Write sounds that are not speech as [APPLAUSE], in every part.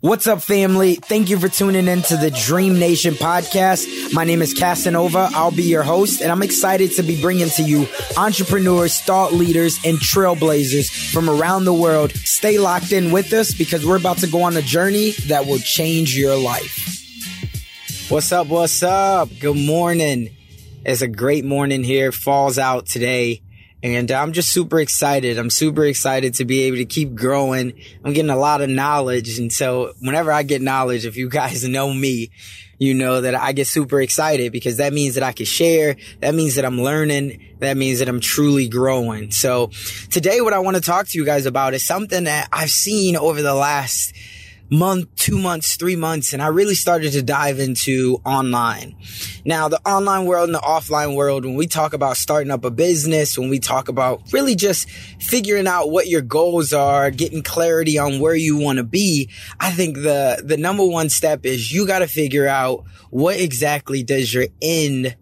What's up, family? Thank you for tuning in to the Dream Nation podcast. My name is Casanova. I'll be your host, and I'm excited to be bringing to you entrepreneurs, thought leaders, and trailblazers from around the world. Stay locked in with us because we're about to go on a journey that will change your life. What's up? What's up? Good morning. It's a great morning here. Fall's out today. And uh, I'm just super excited. I'm super excited to be able to keep growing. I'm getting a lot of knowledge. And so whenever I get knowledge, if you [LAUGHS] guys know me, you know that I get super excited because that means that I can share. That means that I'm learning. That means that I'm truly growing. So today, what I want to talk to you guys about is something that I've seen over the last month, two months, three months, and I really started to dive into online. Now, the online world and the offline world, when we talk about starting up a business, when we talk about really just figuring out what your goals are, getting clarity on where you want to be, I think the, the number one step is you got to figure out what exactly does your end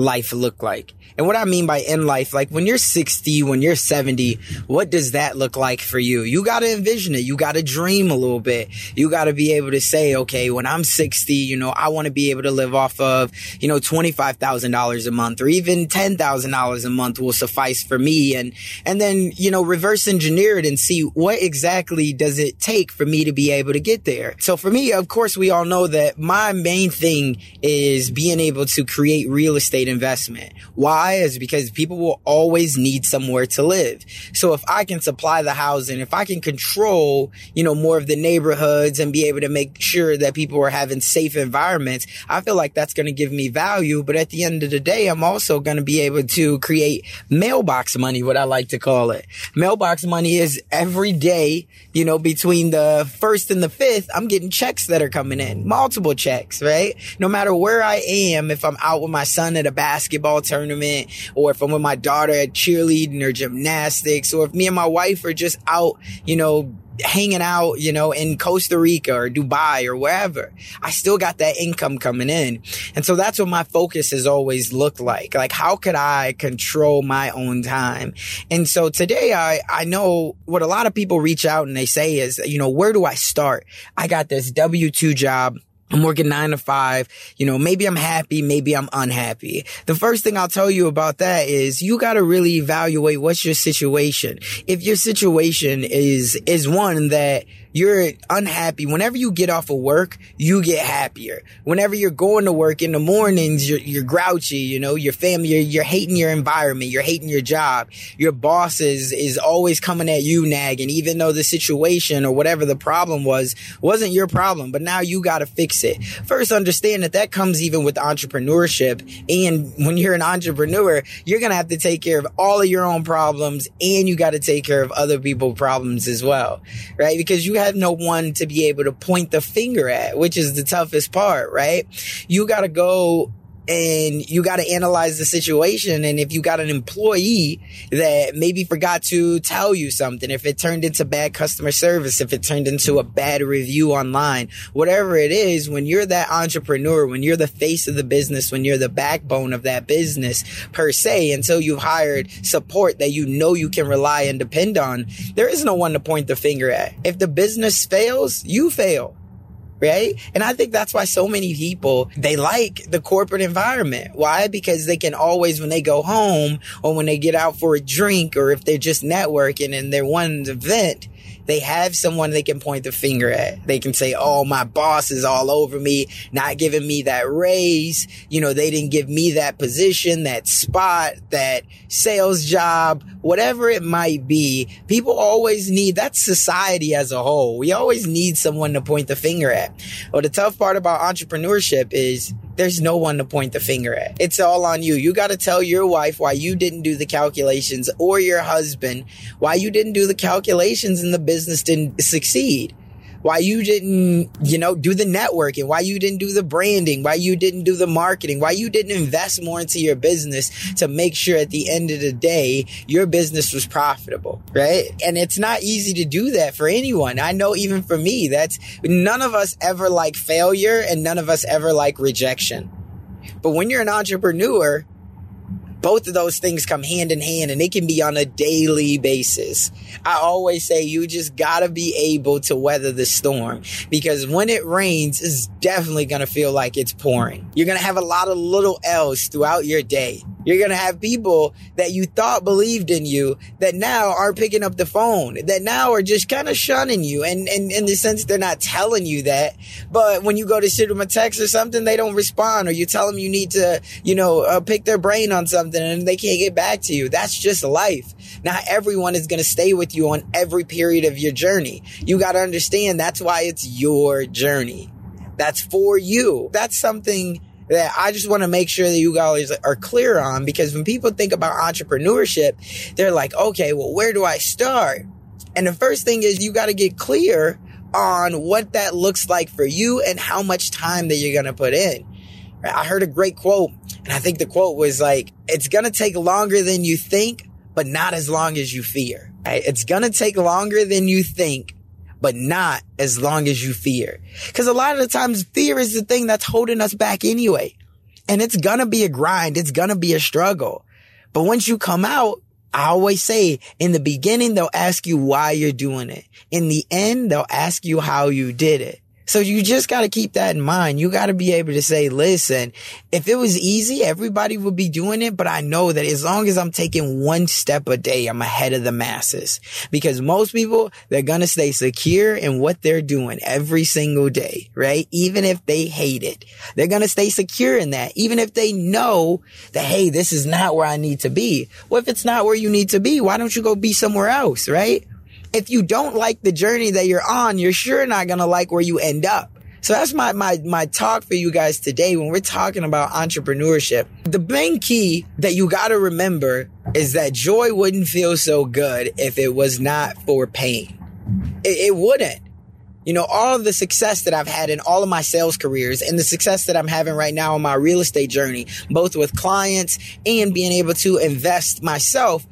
life look like? And what I mean by in life, like when you're 60, when you're 70, what does that look like for you? You got to envision it. You got to dream a little bit. You got to be able to say, okay, when I'm 60, you know, I want to be able to live off of, you know, $25,000 a month or even $10,000 a month will suffice for me. And, and then, you know, reverse engineer it and see what exactly does it take for me to be able to get there. So for me, of course, we all know that my main thing is being able to create real estate investment. Why? Is because people will always need somewhere to live. So if I can supply the housing, if I can control, you know, more of the neighborhoods and be able to make sure that people are having safe environments, I feel like that's going to give me value. But at the end of the day, I'm also going to be able to create mailbox money, what I like to call it. Mailbox money is every day, you know, between the first and the fifth, I'm getting checks that are coming in, multiple checks, right? No matter where I am, if I'm out with my son at a basketball tournament, or if I'm with my daughter at cheerleading or gymnastics, or if me and my wife are just out, you know, hanging out, you know, in Costa Rica or Dubai or wherever. I still got that income coming in. And so that's what my focus has always looked like. Like, how could I control my own time? And so today I, I know what a lot of people reach out and they say is, you know, where do I start? I got this W-2 job. I'm working nine to five. You know, maybe I'm happy, maybe I'm unhappy. The first thing I'll tell you about that is you got to really evaluate what's your situation. If your situation is, is one that you're unhappy. Whenever you get off of work, you get happier. Whenever you're going to work in the mornings, you're, you're grouchy, you know, your family, you're, you're hating your environment, you're hating your job. Your boss is, is always coming at you nagging, even though the situation or whatever the problem was, wasn't your problem, but now you got to fix it. First, understand that that comes even with entrepreneurship. And when you're an entrepreneur, you're to have to take care of all of your own problems and you got to take care of other people's problems as well, right? Because you have no one to be able to point the finger at, which is the toughest part, right? You got to go and you got to analyze the situation. And if you got an employee that maybe forgot to tell you something, if it turned into bad customer service, if it turned into a bad review online, whatever it is, when you're that entrepreneur, when you're the face of the business, when you're the backbone of that business per se, until you've hired support that you know you can rely and depend on, there is no one to point the finger at. If the business fails, you fail right? And I think that's why so many people, they like the corporate environment. Why? Because they can always, when they go home or when they get out for a drink or if they're just networking and they're one event, they have someone they can point the finger at. They can say, Oh, my boss is all over me, not giving me that raise. You know, they didn't give me that position, that spot, that sales job, whatever it might be. People always need, that's society as a whole. We always need someone to point the finger at. Well, the tough part about entrepreneurship is there's no one to point the finger at. It's all on you. You got to tell your wife why you didn't do the calculations or your husband why you didn't do the calculations and the business didn't succeed. Why you didn't, you know, do the networking, why you didn't do the branding, why you didn't do the marketing, why you didn't invest more into your business to make sure at the end of the day, your business was profitable, right? And it's not easy to do that for anyone. I know even for me, that's none of us ever like failure and none of us ever like rejection. But when you're an entrepreneur, both of those things come hand in hand and it can be on a daily basis. I always say you just gotta be able to weather the storm because when it rains, it's definitely gonna feel like it's pouring. You're gonna have a lot of little L's throughout your day. You're going to have people that you thought believed in you that now are picking up the phone, that now are just kind of shunning you. And, and in the sense, they're not telling you that. But when you go to shoot them a text or something, they don't respond or you tell them you need to, you know, uh, pick their brain on something and they can't get back to you. That's just life. Not everyone is going to stay with you on every period of your journey. You got to understand that's why it's your journey. That's for you. That's something that I just want to make sure that you guys are clear on because when people think about entrepreneurship, they're like, okay, well, where do I start? And the first thing is you got to get clear on what that looks like for you and how much time that you're going to put in. I heard a great quote and I think the quote was like, it's going to take longer than you think, but not as long as you fear. It's going to take longer than you think, but not as long as you fear. Cause a lot of the times fear is the thing that's holding us back anyway. And it's gonna be a grind. It's gonna be a struggle. But once you come out, I always say in the beginning, they'll ask you why you're doing it. In the end, they'll ask you how you did it. So you just got to keep that in mind. You got to be able to say, listen, if it was easy, everybody would be doing it. But I know that as long as I'm taking one step a day, I'm ahead of the masses because most people, they're going to stay secure in what they're doing every single day, right? Even if they hate it, they're going to stay secure in that. Even if they know that, Hey, this is not where I need to be. Well, if it's not where you need to be, why don't you go be somewhere else, right? If you don't like the journey that you're on, you're sure not going to like where you end up. So that's my, my, my talk for you guys today when we're talking about entrepreneurship. The main key that you got to remember is that joy wouldn't feel so good if it was not for pain. It, it wouldn't. You know, all of the success that I've had in all of my sales careers and the success that I'm having right now in my real estate journey, both with clients and being able to invest myself,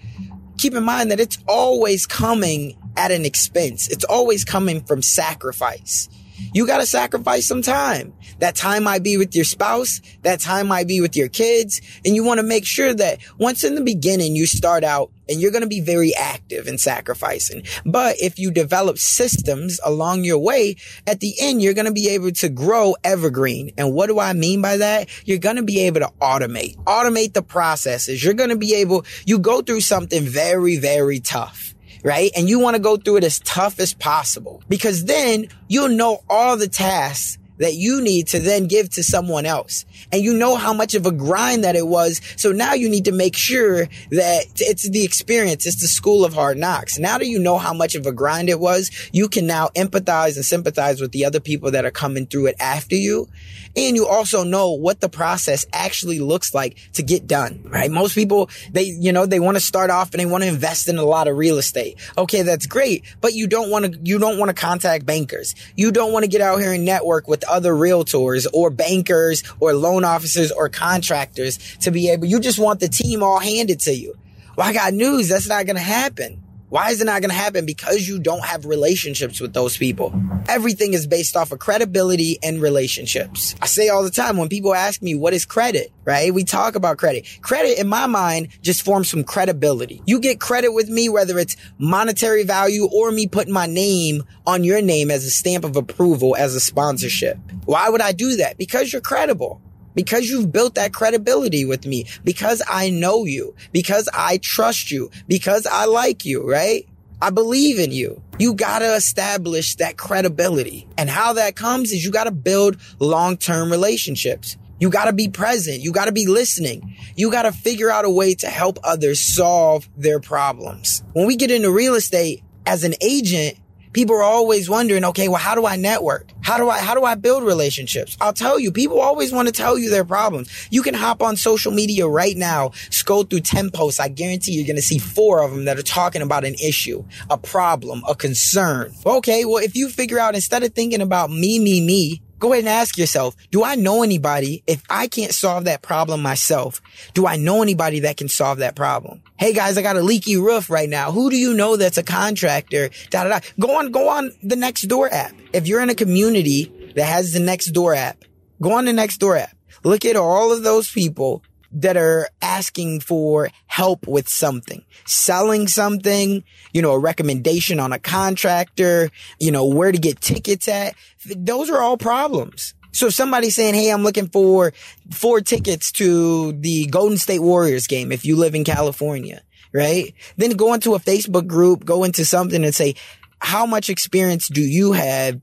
keep in mind that it's always coming at an expense. It's always coming from sacrifice. You got to sacrifice some time. That time might be with your spouse. That time might be with your kids. And you want to make sure that once in the beginning, you start out and you're going to be very active in sacrificing. But if you develop systems along your way, at the end, you're going to be able to grow evergreen. And what do I mean by that? You're going to be able to automate, automate the processes. You're going to be able, you go through something very, very tough right? And you want to go through it as tough as possible because then you'll know all the tasks that you need to then give to someone else. And you know how much of a grind that it was. So now you need to make sure that it's the experience. It's the school of hard knocks. Now that you know how much of a grind it was, you can now empathize and sympathize with the other people that are coming through it after you. And you also know what the process actually looks like to get done, right? Most people, they, you know, they want to start off and they want to invest in a lot of real estate. Okay. That's great. But you don't want to, you don't want to contact bankers. You don't want to get out here and network with other realtors or bankers or loan officers or contractors to be able, you just want the team all handed to you. Well, I got news. That's not going to happen. Why is it not going to happen? Because you don't have relationships with those people. Everything is based off of credibility and relationships. I say all the time when people ask me, what is credit? Right? We talk about credit. Credit in my mind just forms some credibility. You get credit with me, whether it's monetary value or me putting my name on your name as a stamp of approval as a sponsorship. Why would I do that? Because you're credible because you've built that credibility with me, because I know you, because I trust you, because I like you, right? I believe in you. You gotta establish that credibility. And how that comes is you gotta build long-term relationships. You gotta be present. You gotta be listening. You gotta figure out a way to help others solve their problems. When we get into real estate as an agent, People are always wondering, okay, well, how do I network? How do I, how do I build relationships? I'll tell you, people always want to tell you their problems. You can hop on social media right now, scroll through 10 posts. I guarantee you're going to see four of them that are talking about an issue, a problem, a concern. Okay. Well, if you figure out instead of thinking about me, me, me, Go ahead and ask yourself, do I know anybody? If I can't solve that problem myself, do I know anybody that can solve that problem? Hey guys, I got a leaky roof right now. Who do you know that's a contractor? Da, da, da. Go on, go on the Nextdoor app. If you're in a community that has the Nextdoor app, go on the Nextdoor app. Look at all of those people that are asking for help with something, selling something, you know, a recommendation on a contractor, you know, where to get tickets at. Those are all problems. So if somebody's saying, Hey, I'm looking for four tickets to the Golden State Warriors game. If you live in California, right? Then go into a Facebook group, go into something and say, how much experience do you have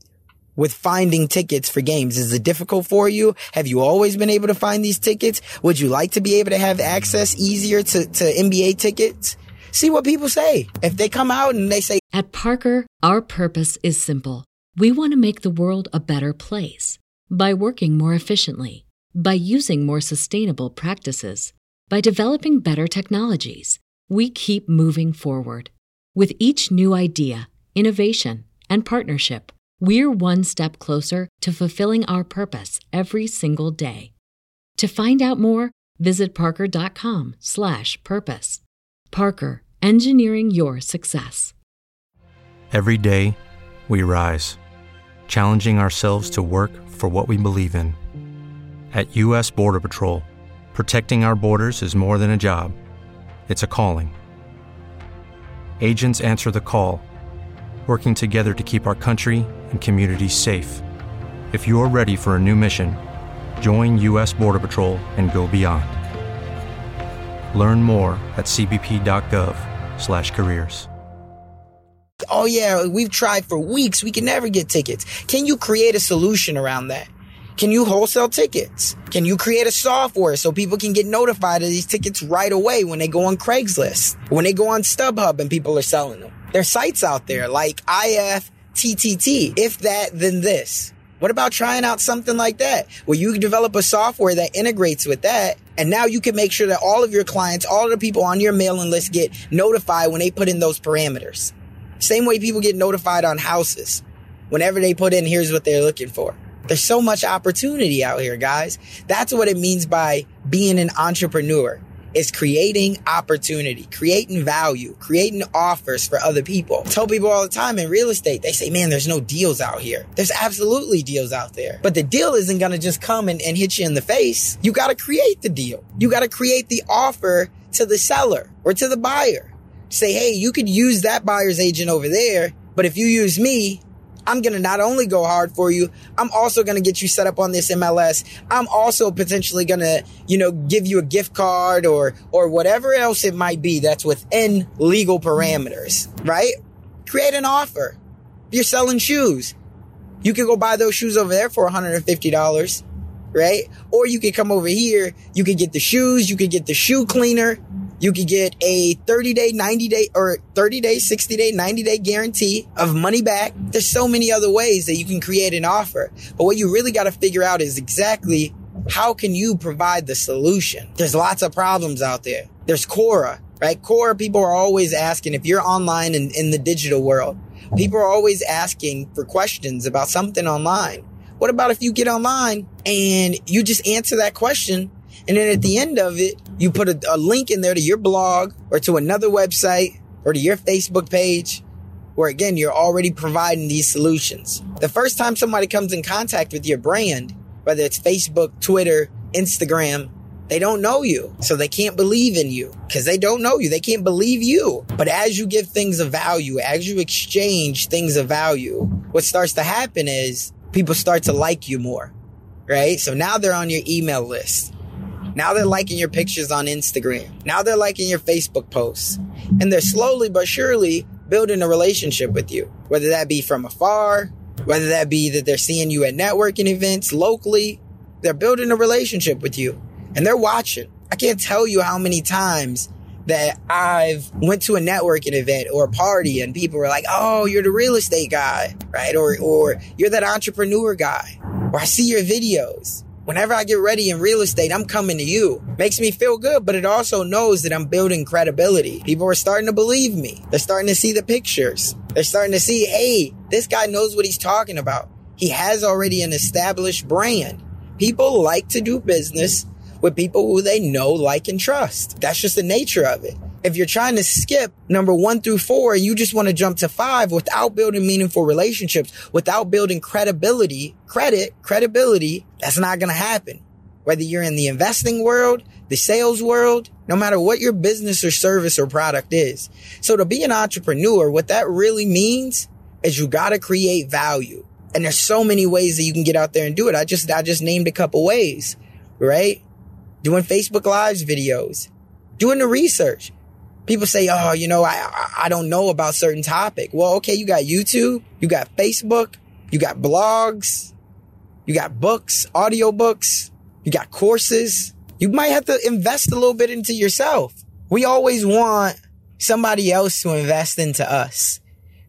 with finding tickets for games? Is it difficult for you? Have you always been able to find these tickets? Would you like to be able to have access easier to, to NBA tickets? See what people say. If they come out and they say, At Parker, our purpose is simple. We want to make the world a better place by working more efficiently, by using more sustainable practices, by developing better technologies. We keep moving forward. With each new idea, innovation, and partnership, we're one step closer to fulfilling our purpose every single day. To find out more, visit parker.com/purpose. Parker, engineering your success. Every day, we rise, challenging ourselves to work for what we believe in. At US Border Patrol, protecting our borders is more than a job. It's a calling. Agents answer the call working together to keep our country and communities safe. If you're ready for a new mission, join U.S. Border Patrol and go beyond. Learn more at cbp.gov/careers. "Oh yeah, we've tried for weeks. We can never get tickets. Can you create a solution around that?" Can you wholesale tickets? Can you create a software so people can get notified of these tickets right away when they go on Craigslist, when they go on StubHub and people are selling them? There's sites out there like IFTTT. If that, then this. What about trying out something like that where you develop a software that integrates with that? And now you can make sure that all of your clients, all of the people on your mailing list get notified when they put in those parameters. Same way people get notified on houses. Whenever they put in, here's what they're looking for. There's so much opportunity out here, guys. That's what it means by being an entrepreneur is creating opportunity, creating value, creating offers for other people. I tell people all the time in real estate, they say, man, there's no deals out here. There's absolutely deals out there. But the deal isn't going to just come and, and hit you in the face. You got to create the deal. You got to create the offer to the seller or to the buyer. Say, hey, you could use that buyer's agent over there, but if you use me, I'm going to not only go hard for you, I'm also going to get you set up on this MLS. I'm also potentially going to, you know, give you a gift card or, or whatever else it might be that's within legal parameters, right? Create an offer. You're selling shoes, you can go buy those shoes over there for $150, right? Or you could come over here. You could get the shoes. You could get the shoe cleaner. You could get a 30 day, 90 day, or 30 day, 60 day, 90 day guarantee of money back. There's so many other ways that you can create an offer. But what you really got to figure out is exactly how can you provide the solution? There's lots of problems out there. There's Quora, right? Quora people are always asking if you're online in, in the digital world, people are always asking for questions about something online. What about if you get online and you just answer that question and then at the end of it, you put a, a link in there to your blog or to another website or to your Facebook page where again, you're already providing these solutions. The first time somebody comes in contact with your brand, whether it's Facebook, Twitter, Instagram, they don't know you. So they can't believe in you because they don't know you. They can't believe you. But as you give things of value, as you exchange things of value, what starts to happen is people start to like you more, right? So now they're on your email list. Now they're liking your pictures on Instagram. Now they're liking your Facebook posts. And they're slowly but surely building a relationship with you, whether that be from afar, whether that be that they're seeing you at networking events locally. They're building a relationship with you and they're watching. I can't tell you how many times that I've went to a networking event or a party and people were like, "Oh, you're the real estate guy," right? Or or you're that entrepreneur guy. Or I see your videos. Whenever I get ready in real estate, I'm coming to you. Makes me feel good, but it also knows that I'm building credibility. People are starting to believe me. They're starting to see the pictures. They're starting to see, hey, this guy knows what he's talking about. He has already an established brand. People like to do business with people who they know, like, and trust. That's just the nature of it. If you're trying to skip number one through four and you just want to jump to five without building meaningful relationships, without building credibility, credit, credibility, that's not going to happen. Whether you're in the investing world, the sales world, no matter what your business or service or product is. So to be an entrepreneur, what that really means is you got to create value. And there's so many ways that you can get out there and do it. I just, I just named a couple ways, right? Doing Facebook Lives videos, doing the research. People say, oh, you know, I, I don't know about certain topic. Well, okay, you got YouTube, you got Facebook, you got blogs, you got books, audio books, you got courses. You might have to invest a little bit into yourself. We always want somebody else to invest into us,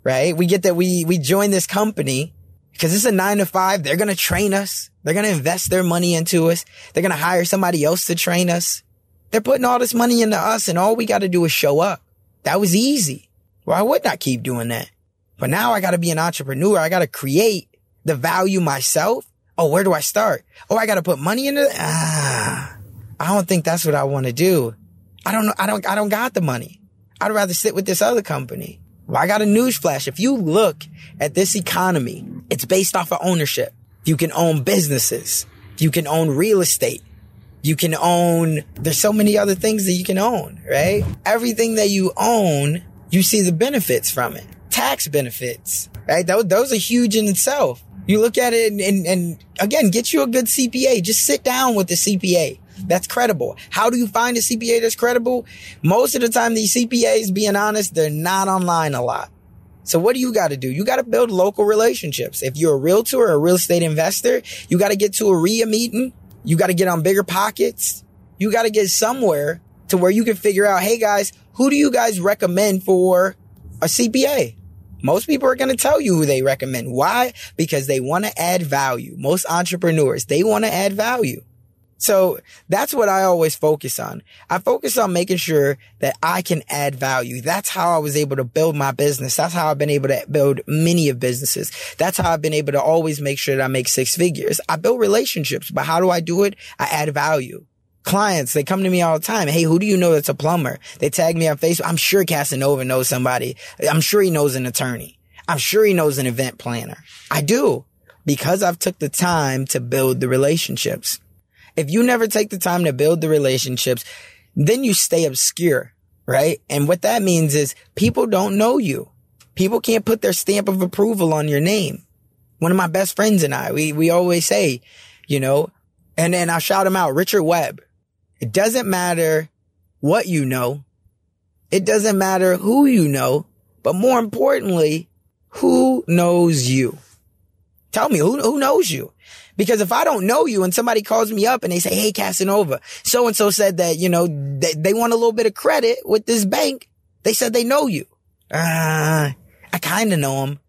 right? We get that we, we join this company because it's a nine to five. They're going to train us. They're going to invest their money into us. They're going to hire somebody else to train us. They're putting all this money into us and all we got to do is show up. That was easy. Well, I would not keep doing that. But now I got to be an entrepreneur. I got to create the value myself. Oh, where do I start? Oh, I got to put money into that. Ah, I don't think that's what I want to do. I don't know. I don't, I don't got the money. I'd rather sit with this other company. Well, I got a news flash. If you look at this economy, it's based off of ownership. You can own businesses. You can own real estate. You can own, there's so many other things that you can own, right? Everything that you own, you see the benefits from it. Tax benefits, right? Those, those are huge in itself. You look at it and, and, and again, get you a good CPA. Just sit down with the CPA that's credible. How do you find a CPA that's credible? Most of the time, these CPAs, being honest, they're not online a lot. So what do you got to do? You got to build local relationships. If you're a realtor or a real estate investor, you got to get to a REIA meeting. You got to get on BiggerPockets. You got to get somewhere to where you can figure out, hey guys, who do you guys recommend for a CPA? Most people are going to tell you who they recommend. Why? Because they want to add value. Most entrepreneurs, they want to add value. So that's what I always focus on. I focus on making sure that I can add value. That's how I was able to build my business. That's how I've been able to build many of businesses. That's how I've been able to always make sure that I make six figures. I build relationships, but how do I do it? I add value. Clients, they come to me all the time. Hey, who do you know that's a plumber? They tag me on Facebook. I'm sure Casanova knows somebody. I'm sure he knows an attorney. I'm sure he knows an event planner. I do because I've took the time to build the relationships. If you never take the time to build the relationships, then you stay obscure, right? And what that means is people don't know you. People can't put their stamp of approval on your name. One of my best friends and I, we, we always say, you know, and then I'll shout him out, Richard Webb. It doesn't matter what you know. It doesn't matter who you know, but more importantly, who knows you? Tell me who, who knows you? Because if I don't know you and somebody calls me up and they say, Hey, Casanova, so and so said that, you know, they, they want a little bit of credit with this bank. They said they know you. Uh, I kind of know them,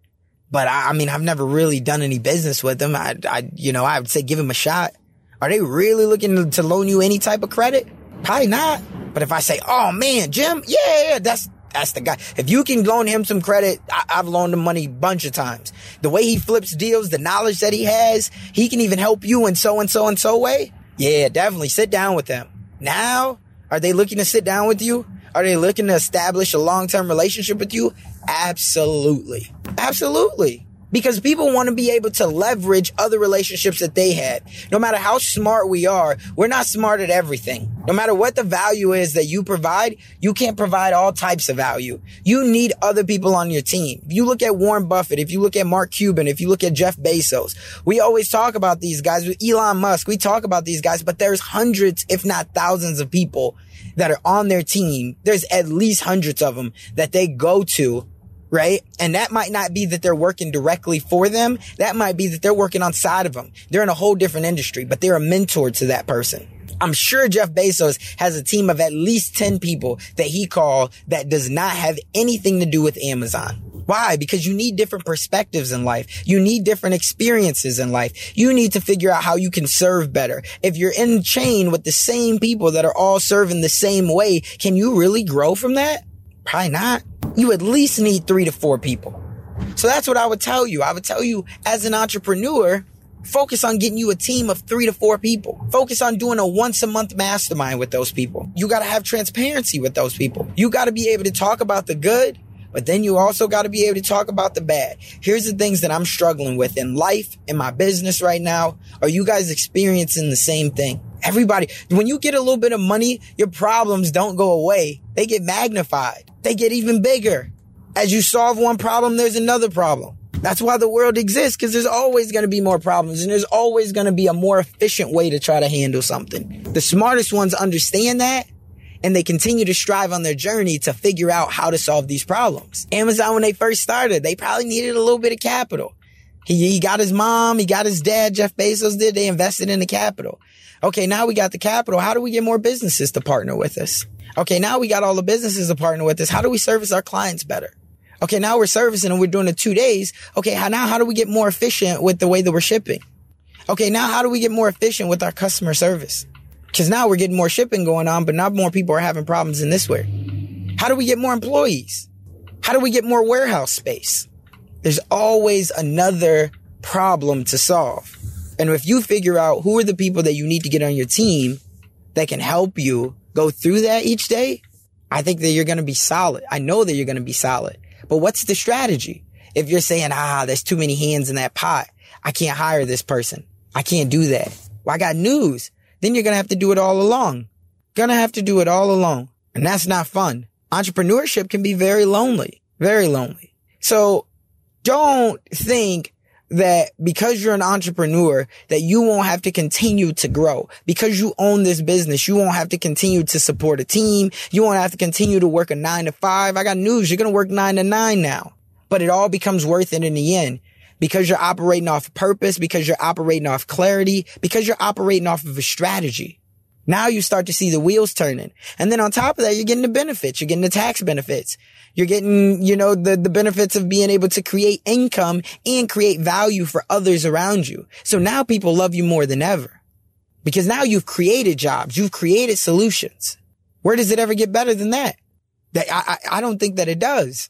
but I, I, mean, I've never really done any business with them. I, I, you know, I would say give them a shot. Are they really looking to loan you any type of credit? Probably not. But if I say, Oh man, Jim, yeah, that's, that's the guy. If you can loan him some credit, I, have loaned him money a bunch of times. The way he flips deals, the knowledge that he has, he can even help you in so and so and so way. Yeah, definitely sit down with them. Now, are they looking to sit down with you? Are they looking to establish a long-term relationship with you? Absolutely. Absolutely because people want to be able to leverage other relationships that they had. No matter how smart we are, we're not smart at everything. No matter what the value is that you provide, you can't provide all types of value. You need other people on your team. If you look at Warren Buffett, if you look at Mark Cuban, if you look at Jeff Bezos, we always talk about these guys with Elon Musk. We talk about these guys, but there's hundreds, if not thousands of people that are on their team. There's at least hundreds of them that they go to right? And that might not be that they're working directly for them. That might be that they're working on side of them. They're in a whole different industry, but they're a mentor to that person. I'm sure Jeff Bezos has a team of at least 10 people that he call that does not have anything to do with Amazon. Why? Because you need different perspectives in life. You need different experiences in life. You need to figure out how you can serve better. If you're in chain with the same people that are all serving the same way, can you really grow from that? Probably not. You at least need three to four people. So that's what I would tell you. I would tell you as an entrepreneur, Focus on getting you a team of three to four people. Focus on doing a once a month mastermind with those people. You got to have transparency with those people. You got to be able to talk about the good, but then you also got to be able to talk about the bad. Here's the things that I'm struggling with in life, in my business right now. Are you guys experiencing the same thing? Everybody, when you get a little bit of money, your problems don't go away. They get magnified. They get even bigger. As you solve one problem, there's another problem. That's why the world exists because there's always going to be more problems and there's always going to be a more efficient way to try to handle something. The smartest ones understand that and they continue to strive on their journey to figure out how to solve these problems. Amazon, when they first started, they probably needed a little bit of capital. He, he got his mom, he got his dad, Jeff Bezos did. They invested in the capital. Okay, now we got the capital. How do we get more businesses to partner with us? Okay, now we got all the businesses to partner with us. How do we service our clients better? Okay, now we're servicing and we're doing it two days. Okay, how, now how do we get more efficient with the way that we're shipping? Okay, now how do we get more efficient with our customer service? Cause now we're getting more shipping going on, but not more people are having problems in this way. How do we get more employees? How do we get more warehouse space? There's always another problem to solve. And if you figure out who are the people that you need to get on your team that can help you go through that each day, I think that you're going to be solid. I know that you're going to be solid. But what's the strategy? If you're saying, ah, there's too many hands in that pot. I can't hire this person. I can't do that. Well, I got news. Then you're going to have to do it all alone. Gonna have to do it all alone. And that's not fun. Entrepreneurship can be very lonely, very lonely. So don't think that because you're an entrepreneur that you won't have to continue to grow because you own this business. You won't have to continue to support a team. You won't have to continue to work a nine to five. I got news. You're going to work nine to nine now, but it all becomes worth it in the end because you're operating off purpose, because you're operating off clarity, because you're operating off of a strategy. Now you start to see the wheels turning. And then on top of that, you're getting the benefits. You're getting the tax benefits. You're getting, you know, the, the benefits of being able to create income and create value for others around you. So now people love you more than ever because now you've created jobs. You've created solutions. Where does it ever get better than that? That I, I, I don't think that it does.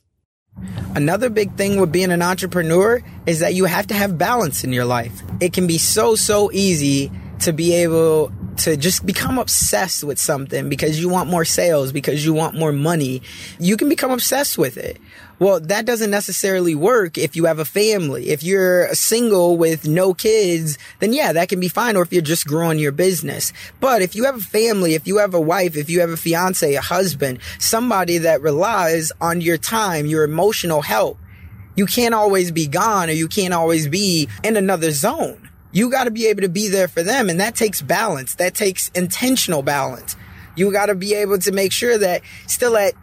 Another big thing with being an entrepreneur is that you have to have balance in your life. It can be so, so easy to be able to just become obsessed with something because you want more sales, because you want more money, you can become obsessed with it. Well, that doesn't necessarily work if you have a family. If you're single with no kids, then yeah, that can be fine. Or if you're just growing your business. But if you have a family, if you have a wife, if you have a fiance, a husband, somebody that relies on your time, your emotional help, you can't always be gone or you can't always be in another zone. You got to be able to be there for them. And that takes balance. That takes intentional balance. You got to be able to make sure that still at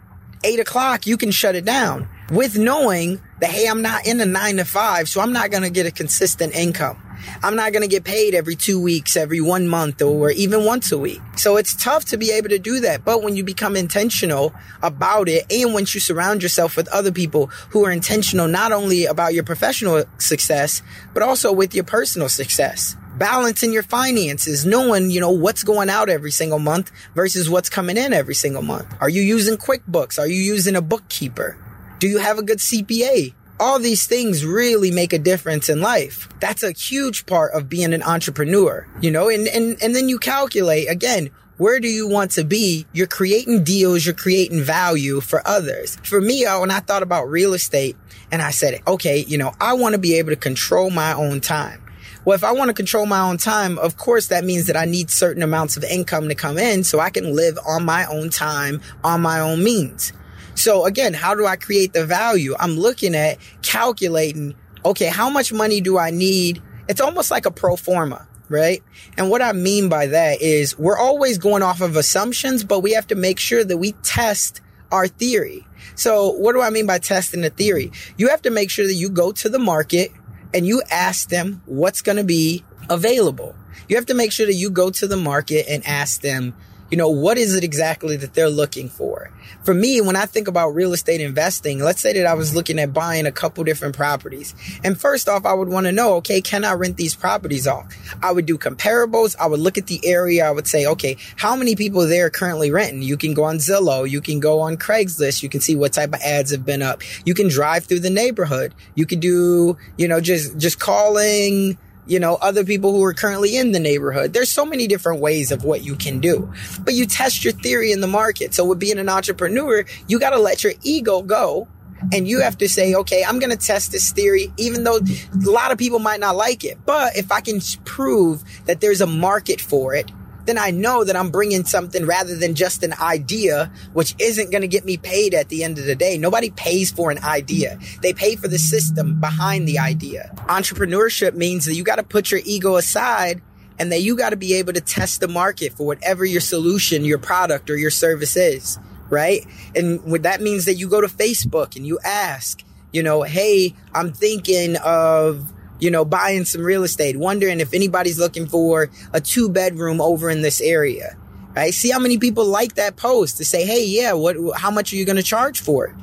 eight o'clock, you can shut it down with knowing that, hey, I'm not in a nine to five, so I'm not going to get a consistent income. I'm not going to get paid every two weeks, every one month, or even once a week. So it's tough to be able to do that. But when you become intentional about it, and once you surround yourself with other people who are intentional not only about your professional success, but also with your personal success balancing your finances, knowing, you know, what's going out every single month versus what's coming in every single month. Are you using QuickBooks? Are you using a bookkeeper? Do you have a good CPA? All these things really make a difference in life. That's a huge part of being an entrepreneur, you know, and, and, and then you calculate again, where do you want to be? You're creating deals, you're creating value for others. For me, uh, when I thought about real estate and I said, okay, you know, I want to be able to control my own time. Well, if I want to control my own time, of course, that means that I need certain amounts of income to come in so I can live on my own time, on my own means. So again, how do I create the value? I'm looking at calculating, okay, how much money do I need? It's almost like a pro forma, right? And what I mean by that is we're always going off of assumptions, but we have to make sure that we test our theory. So what do I mean by testing the theory? You have to make sure that you go to the market and you ask them what's going to be available. You have to make sure that you go to the market and ask them, you know, what is it exactly that they're looking for? For me, when I think about real estate investing, let's say that I was looking at buying a couple different properties. And first off, I would want to know, okay, can I rent these properties off? I would do comparables. I would look at the area. I would say, okay, how many people there are currently renting? You can go on Zillow. You can go on Craigslist. You can see what type of ads have been up. You can drive through the neighborhood. You can do, you know, just, just calling, you know, other people who are currently in the neighborhood. There's so many different ways of what you can do, but you test your theory in the market. So with being an entrepreneur, you got to let your ego go and you have to say, okay, I'm going to test this theory, even though a lot of people might not like it. But if I can prove that there's a market for it, then I know that I'm bringing something rather than just an idea, which isn't going to get me paid at the end of the day. Nobody pays for an idea. They pay for the system behind the idea. Entrepreneurship means that you got to put your ego aside and that you got to be able to test the market for whatever your solution, your product or your service is. Right. And that means that you go to Facebook and you ask, you know, Hey, I'm thinking of you know, buying some real estate, wondering if anybody's looking for a two bedroom over in this area. Right? See how many people like that post to say, Hey, yeah, what, how much are you going to charge for it?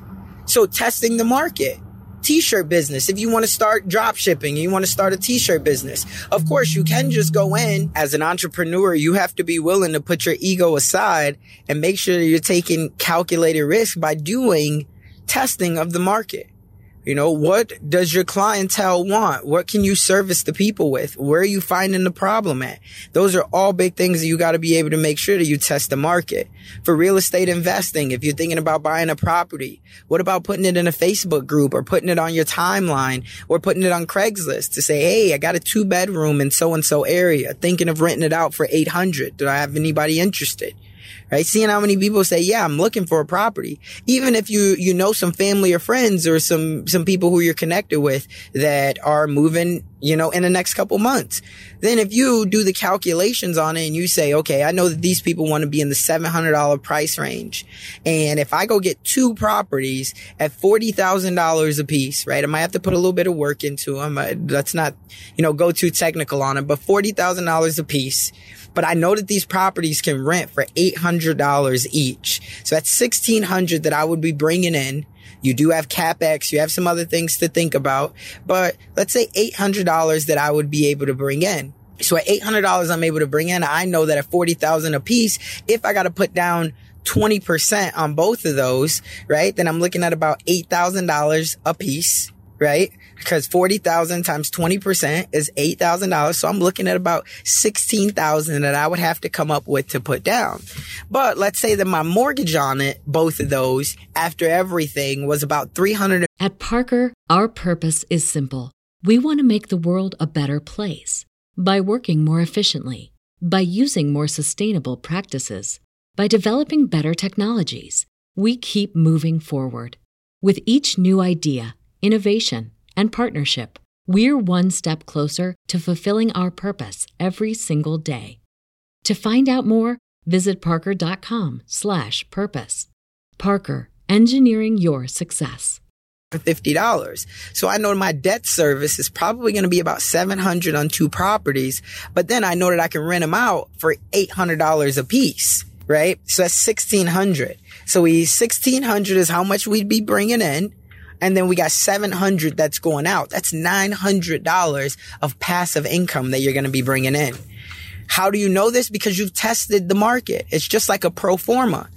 So testing the market. T-shirt business. If you want to start drop shipping, you want to start a t-shirt business. Of course, you can just go in as an entrepreneur. You have to be willing to put your ego aside and make sure you're taking calculated risk by doing testing of the market. You know, what does your clientele want? What can you service the people with? Where are you finding the problem at? Those are all big things that you got to be able to make sure that you test the market. For real estate investing, if you're thinking about buying a property, what about putting it in a Facebook group or putting it on your timeline or putting it on Craigslist to say, Hey, I got a two bedroom in so and so area, thinking of renting it out for 800. Do I have anybody interested? Right? Seeing how many people say, yeah, I'm looking for a property. Even if you, you know, some family or friends or some, some people who you're connected with that are moving, you know, in the next couple months. Then if you do the calculations on it and you say, okay, I know that these people want to be in the $700 price range. And if I go get two properties at $40,000 a piece, right? I might have to put a little bit of work into them. Let's not, you know, go too technical on it, but $40,000 a piece but I know that these properties can rent for $800 each. So that's 1600 that I would be bringing in. You do have capex. You have some other things to think about, but let's say $800 that I would be able to bring in. So at $800 I'm able to bring in, I know that at 40,000 a piece, if I got to put down 20% on both of those, right? Then I'm looking at about $8,000 a piece, right? Because 40,000 times 20% is $8,000. So I'm looking at about 16,000 that I would have to come up with to put down. But let's say that my mortgage on it, both of those after everything was about 300. At Parker, our purpose is simple. We want to make the world a better place by working more efficiently, by using more sustainable practices, by developing better technologies. We keep moving forward with each new idea, innovation, and partnership, we're one step closer to fulfilling our purpose every single day. To find out more, visit parker.com/purpose. Parker, engineering your success. $50. So I know my debt service is probably going to be about 700 on two properties, but then I know that I can rent them out for $800 a piece, right? So that's 1600. So we 1600 is how much we'd be bringing in. And then we got 700 that's going out. That's $900 of passive income that you're going to be bringing in. How do you know this? Because you've tested the market. It's just like a pro forma.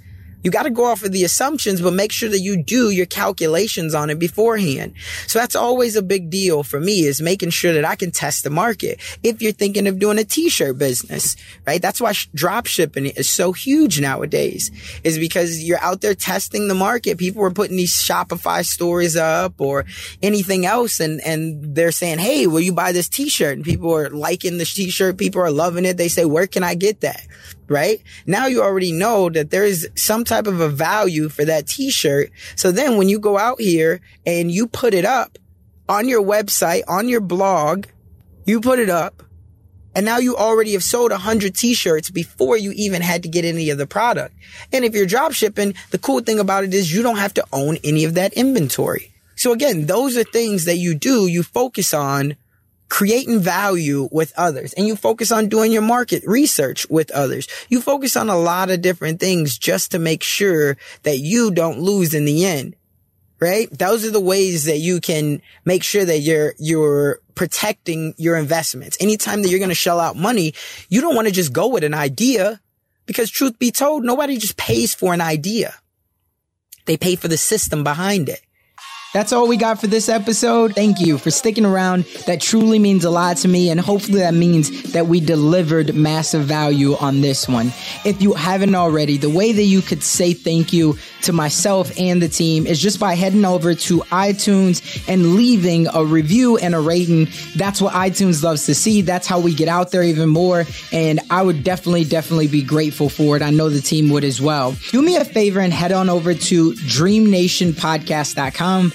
You got to go off of the assumptions, but make sure that you do your calculations on it beforehand. So that's always a big deal for me is making sure that I can test the market. If you're thinking of doing a t-shirt business, right? That's why drop shipping is so huge nowadays is because you're out there testing the market. People are putting these Shopify stories up or anything else and, and they're saying, Hey, will you buy this t-shirt? And people are liking the t-shirt. People are loving it. They say, where can I get that? Right? Now you already know that there is some type of a value for that t-shirt. So then when you go out here and you put it up on your website, on your blog, you put it up and now you already have sold a hundred t-shirts before you even had to get any of the product. And if you're drop shipping, the cool thing about it is you don't have to own any of that inventory. So again, those are things that you do, you focus on creating value with others and you focus on doing your market research with others. You focus on a lot of different things just to make sure that you don't lose in the end. Right? Those are the ways that you can make sure that you're, you're protecting your investments. Anytime that you're going to shell out money, you don't want to just go with an idea because truth be told, nobody just pays for an idea. They pay for the system behind it. That's all we got for this episode. Thank you for sticking around. That truly means a lot to me. And hopefully that means that we delivered massive value on this one. If you haven't already, the way that you could say thank you to myself and the team is just by heading over to iTunes and leaving a review and a rating. That's what iTunes loves to see. That's how we get out there even more. And I would definitely, definitely be grateful for it. I know the team would as well. Do me a favor and head on over to dreamnationpodcast.com.